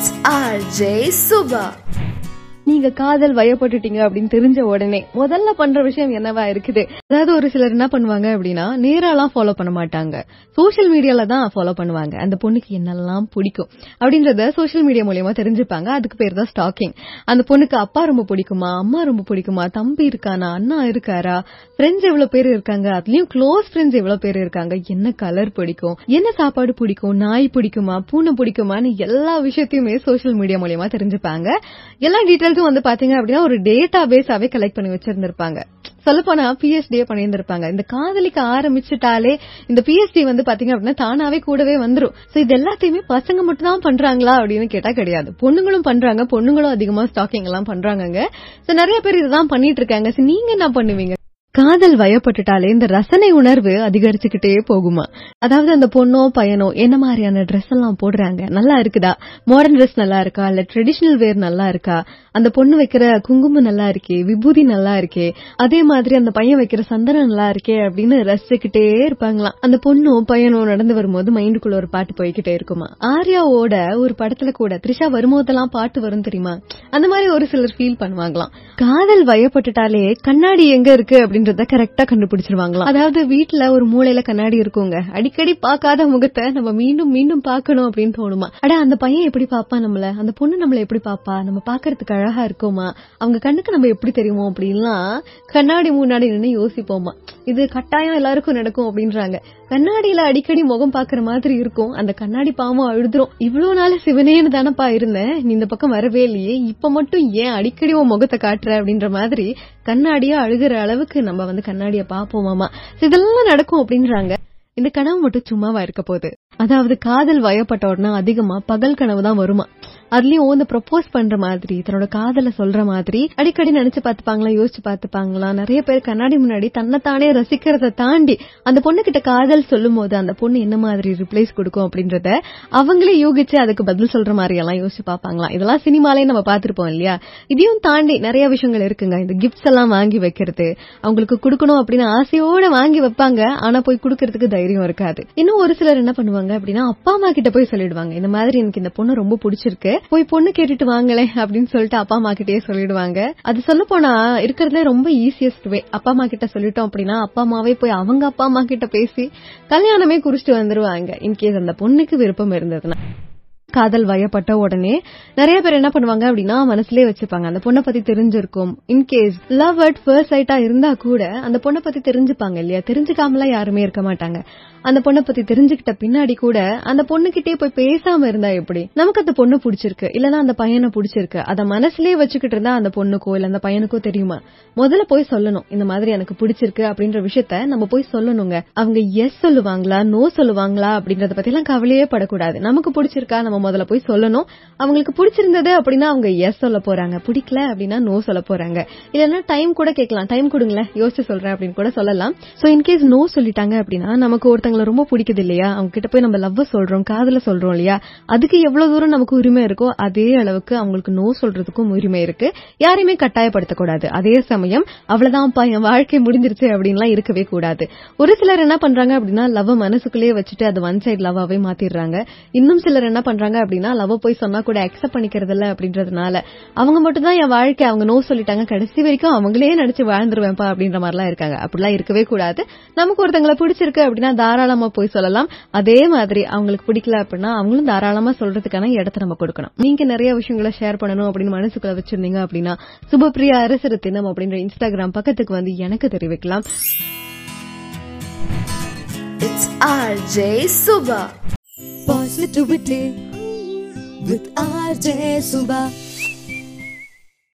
It's RJ Suba. நீங்க காதல் வயப்பட்டுட்டீங்க அப்படின்னு தெரிஞ்ச உடனே முதல்ல பண்ற விஷயம் என்னவா இருக்குது? அதாவது ஒரு சிலர் என்ன பண்ணுவாங்க அப்படின்னா நேரெல்லாம் ஃபாலோ பண்ண மாட்டாங்க. சோசியல் மீடியால தான் ஃபாலோ பண்ணுவாங்க. அந்த பொண்ணுக்கு என்னெல்லாம் பிடிக்கும் அப்படின்றத சோசியல் மீடியா மூலியமா தெரிஞ்சுப்பாங்க. அதுக்கு பேர் தான் ஸ்டாக்கிங் அந்த பொண்ணுக்கு அப்பா ரொம்ப பிடிக்குமா? அம்மா ரொம்ப பிடிக்குமா? தம்பி இருக்கானா? அண்ணா இருக்காரா? ஃப்ரெண்ட்ஸ் எவ்வளவு பேர் இருக்காங்க? அதுலயும் க்ளோஸ் ஃப்ரெண்ட்ஸ் எவ்வளவு பேர் இருக்காங்க? என்ன கலர் பிடிக்கும்? என்ன சாப்பாடு பிடிக்கும்? நாய் பிடிக்குமா? பூனை பிடிக்குமான்னு எல்லா விஷயத்தையுமே சோசியல் மீடியா மூலியமா தெரிஞ்சுப்பாங்க. எல்லா டீடைல்ஸும் வந்து பாத்தீங்க அப்படின்னா ஒரு டேட்டா பேஸாவே கலெக்ட் பண்ணி வச்சிருந்திருப்பாங்க. சொல்லப்போனா போனா பிஎஸ்டியே பண்ணியிருந்திருப்பாங்க. இந்த காதலிக்க ஆரம்பிச்சுட்டாலே இந்த பிஎஸ்டி வந்து பாத்தீங்க அப்படின்னா தானாவே கூடவே வந்துரும். சோ இது எல்லாத்தையுமே பசங்க மட்டும் தான் பண்றாங்களா அப்படின்னு கேட்டா கிடையாது. பொண்ணுங்களும் பண்றாங்க. பொண்ணுங்களும் அதிகமா ஸ்டாக்கிங் எல்லாம் பண்றாங்க சோ நிறைய பேர் இதுதான் பண்ணிட்டு இருக்காங்க. நீங்க என்ன பண்ணுவீங்க? காதல் வயப்பட்டுட்டாலே இந்த ரசனை உணர்வு அதிகரிச்சுக்கிட்டே போகுமா? அதாவது அந்த பொண்ணோ பையனோ என்ன மாதிரியான ட்ரெஸ் எல்லாம் போடுறாங்க? நல்லா இருக்குதா? மாடர்ன் ட்ரெஸ் நல்லா இருக்கா? இல்ல ட்ரெடிஷனல் வேர் நல்லா இருக்கா? அந்த பொண்ணு வைக்கிற குங்குமம் நல்லா இருக்கே? விபூதி நல்லா இருக்கே? அதே மாதிரி அந்த பையன் வைக்கிற சந்தனம் நல்லா இருக்கே அப்படின்னு ரசிச்சுக்கிட்டே இருப்பாங்களாம். அந்த பொண்ணும் பையனும் நடந்து வரும்போது மைண்டுக்குள்ள ஒரு பாட்டு போய்கிட்டே இருக்குமா? ஆர்யாவோட ஒரு படத்துல கூட த்ரிஷா வரும்போதெல்லாம் பாட்டு வரும் தெரியுமா? அந்த மாதிரி ஒரு சிலர் ஃபீல் பண்ணுவாங்களாம். காதல் வயப்பட்டுட்டாலே கண்ணாடி எங்க இருக்கு அப்படின்னு அப்படின்றத கரெக்டா கண்டுபிடிச்சிருவாங்களாம். அதாவது வீட்டுல ஒரு மூலையில கண்ணாடி இருக்குங்க. அடிக்கடி பாக்காத முகத்தை நம்ம மீண்டும் மீண்டும் பாக்கணும் அப்படின்னு தோணுமா? அட அந்த பையன் எப்படி பாப்பா நம்மள? அந்த பொண்ணு நம்மள எப்படி பாப்பா நம்ம பாக்குறதுக்கு அழகா இருக்கோமா? அவங்க கண்ணுக்கு நம்ம எப்படி தெரியுமோ அப்படின்லாம் கண்ணாடி முன்னாடி நின்று யோசிப்போமா? இது கட்டாயம் எல்லாருக்கும் நடக்கும் அப்படின்றாங்க. கண்ணாடியில அடிக்கடி முகம் பாக்குற மாதிரி இருக்கும். அந்த கண்ணாடி பாவம் அழுதுரும். இவ்வளவு நாள் சிவனேன்னு தானப்பா இருந்தேன். நீ இந்த பக்கம் வரவே இல்லையே. இப்ப மட்டும் ஏன் அடிக்கடி உன் முகத்தை காட்டுற அப்படின்ற மாதிரி கண்ணாடியா அழுகிற அளவுக்கு நம்ம வந்து கண்ணாடிய பாப்போமாமா இதெல்லாம் நடக்கும் அப்படின்றாங்க. இந்த கனவு மட்டும் சும்மாவா இருக்க போகுது. அதாவது காதல் வயப்பட்ட உடனே அதிகமா பகல் கனவு தான் வருமா? அதுலயும் இந்த ப்ரொபோஸ் பண்ற மாதிரி தன்னோட காதல சொல்ற மாதிரி அடிக்கடி நினைச்சு பாத்துப்பாங்களா யோசிச்சு பாத்துப்பாங்களா நிறைய பேர் கண்ணாடி முன்னாடி தன்னைத்தானே ரசிக்கிறத தாண்டி அந்த பொண்ணு கிட்ட காதல் சொல்லும் போது அந்த பொண்ணு என்ன மாதிரி ரிப்ளைஸ் கொடுக்கும் அப்படின்றத அவங்களே யூகிச்சு அதுக்கு பதில் சொல்ற மாதிரி எல்லாம் யோசிச்சு பாப்பாங்களா இதெல்லாம் சினிமாலே நம்ம பாத்திருப்போம் இல்லையா? இதையும் தாண்டி நிறைய விஷயங்கள் இருக்குங்க. இந்த கிஃப்ட்ஸ் எல்லாம் வாங்கி வைக்கிறது அவங்களுக்கு கொடுக்கணும் அப்படின்னு ஆசையோட வாங்கி வைப்பாங்க. ஆனா போய் கொடுக்கறதுக்கு தைரியம் இருக்காது. இன்னும் ஒரு சிலர் என்ன பண்ணுவாங்க அப்படின்னா அப்பா அம்மா கிட்ட போய் சொல்லிடுவாங்க. இந்த மாதிரி எனக்கு இந்த பொண்ணு ரொம்ப பிடிச்சிருக்கு. போய் பொண்ணு கேட்டுட்டு வாங்களே அப்படின்னு சொல்லிட்டு அப்பா அம்மா கிட்டயே சொல்லிடுவாங்க. அது சொல்ல போனா இருக்கிறதுல ரொம்ப ஈஸியஸ்ட் வே அப்பா அம்மா கிட்ட சொல்லிட்டோம் அப்படின்னா அப்பா அம்மாவே போய் அவங்க அப்பா அம்மா கிட்ட பேசி கல்யாணமே குறிச்சிட்டு வந்துருவாங்க. இன்கேஸ் அந்த பொண்ணுக்கு விருப்பம் இருந்ததுன்னா. காதல் வயப்பட்ட உடனே நிறைய பேர் என்ன பண்ணுவாங்க அப்படின்னா மனசுலயே வச்சுப்பாங்க. அந்த பொண்ணை பத்தி தெரிஞ்சிருக்கும். In case love at first சைட்டா இருந்தா கூட அந்த பொண்ணை பத்தி தெரிஞ்சுப்பாங்க இல்லையா? தெரிஞ்சுக்காமலாம் யாருமே இருக்க மாட்டாங்க. அந்த பொண்ணை பத்தி தெரிஞ்சுக்கிட்ட பின்னாடி கூட அந்த பொண்ணுகிட்டே போய் பேசாம இருந்தா எப்படி? நமக்கு அந்த பொண்ணு பிடிச்சிருக்கு. இல்லனா அந்த பையனை பிடிச்சிருக்கு. அத மனசுலயே வச்சுக்கிட்டு இருந்தா அந்த பொண்ணுக்கோ இல்ல அந்த பையனுக்கோ தெரியுமா? முதல்ல போய் சொல்லணும். இந்த மாதிரி எனக்கு பிடிச்சிருக்கு அப்படின்ற விஷயத்த நம்ம போய் சொல்லணுங்க. அவங்க எஸ் சொல்லுவாங்களா? நோ சொல்லுவாங்களா? அப்படின்றத பத்தி எல்லாம் கவலையே படக்கூடாது. நமக்கு பிடிச்சிருக்கா? நம்ம முதல்ல போய் சொல்லணும். அவங்களுக்கு பிடிச்சிருந்தது அப்படின்னா அவங்க எஸ் சொல்ல போறாங்க. பிடிக்கல அப்படின்னா நோ சொல்ல போறாங்க. இல்லன்னா டைம் கூட கேட்கலாம். டைம் கொடுங்களேன். யோசிச்சு சொல்றேன் அப்படின்னு கூட சொல்லலாம். சோ இன்கேஸ் நோ சொல்லிட்டாங்க அப்படின்னா நமக்கு ஒருத்தங்களை ரொம்ப பிடிக்குது இல்லையா? அவங்க கிட்ட போய் நம்ம லவ் சொல்றோம் காதல சொல்றோம் இல்லையா? அதுக்கு எவ்வளவு தூரம் நமக்கு உரிமை இருக்கோ அதே அளவுக்கு அவங்களுக்கு நோ சொல்றதுக்கும் உரிமை இருக்கு. யாரையுமே கட்டாயப்படுத்தக்கூடாது. அதே சமயம் அவ்வளவுதான்ப்பா என் வாழ்க்கை முடிஞ்சிருச்சு அப்படின்லாம் இருக்கவே கூடாது. ஒரு சிலர் என்ன பண்றாங்க அப்படின்னா லவ் மனசுக்குள்ளேயே வச்சுட்டு அது ஒன் சைடு லவ்வாவே மாத்திடுறாங்க. இன்னும் சிலர் என்ன பண்றாங்க அப்படின்னா லவ் போய் சொன்னா கூட அக்செப்ட் பண்ணிக்கிறது இல்ல அப்படின்றதுனால அவங்க மட்டும் தான் என் வாழ்க்கை. அவங்க நோ சொல்லிட்டாங்க. கடைசி வரைக்கும் அவங்களே நடிச்சு வாழ்ந்துருவேன்ப்பா அப்படின்ற மாதிரிலாம் இருக்காங்க. அப்படிலாம் இருக்கவே கூடாது. நமக்கு ஒருத்தங்களை பிடிச்சிருக்கு அப்படின்னா தாராளமா போய் சொல்லலாம். அதே மாதிரி அவங்களுக்கு பிடிக்கல அப்படின்னா அவங்களும் தாராளமா சொல்றதுக்கான இடத்த நம்ம கொடுக்கணும். நீங்க நிறைய விஷயங்களை ஷேர் பண்ணணும் அப்படின்னு மனசுக்குள்ள வச்சிருந்தீங்க அப்படின்னா சுபப்பிரியா அரசு தினம் அப்படின்ற இன்ஸ்டாகிராம் பக்கத்துக்கு வந்து எனக்கு தெரிவிக்கலாம். It's RJ Suba. Positivity with RJ Suba.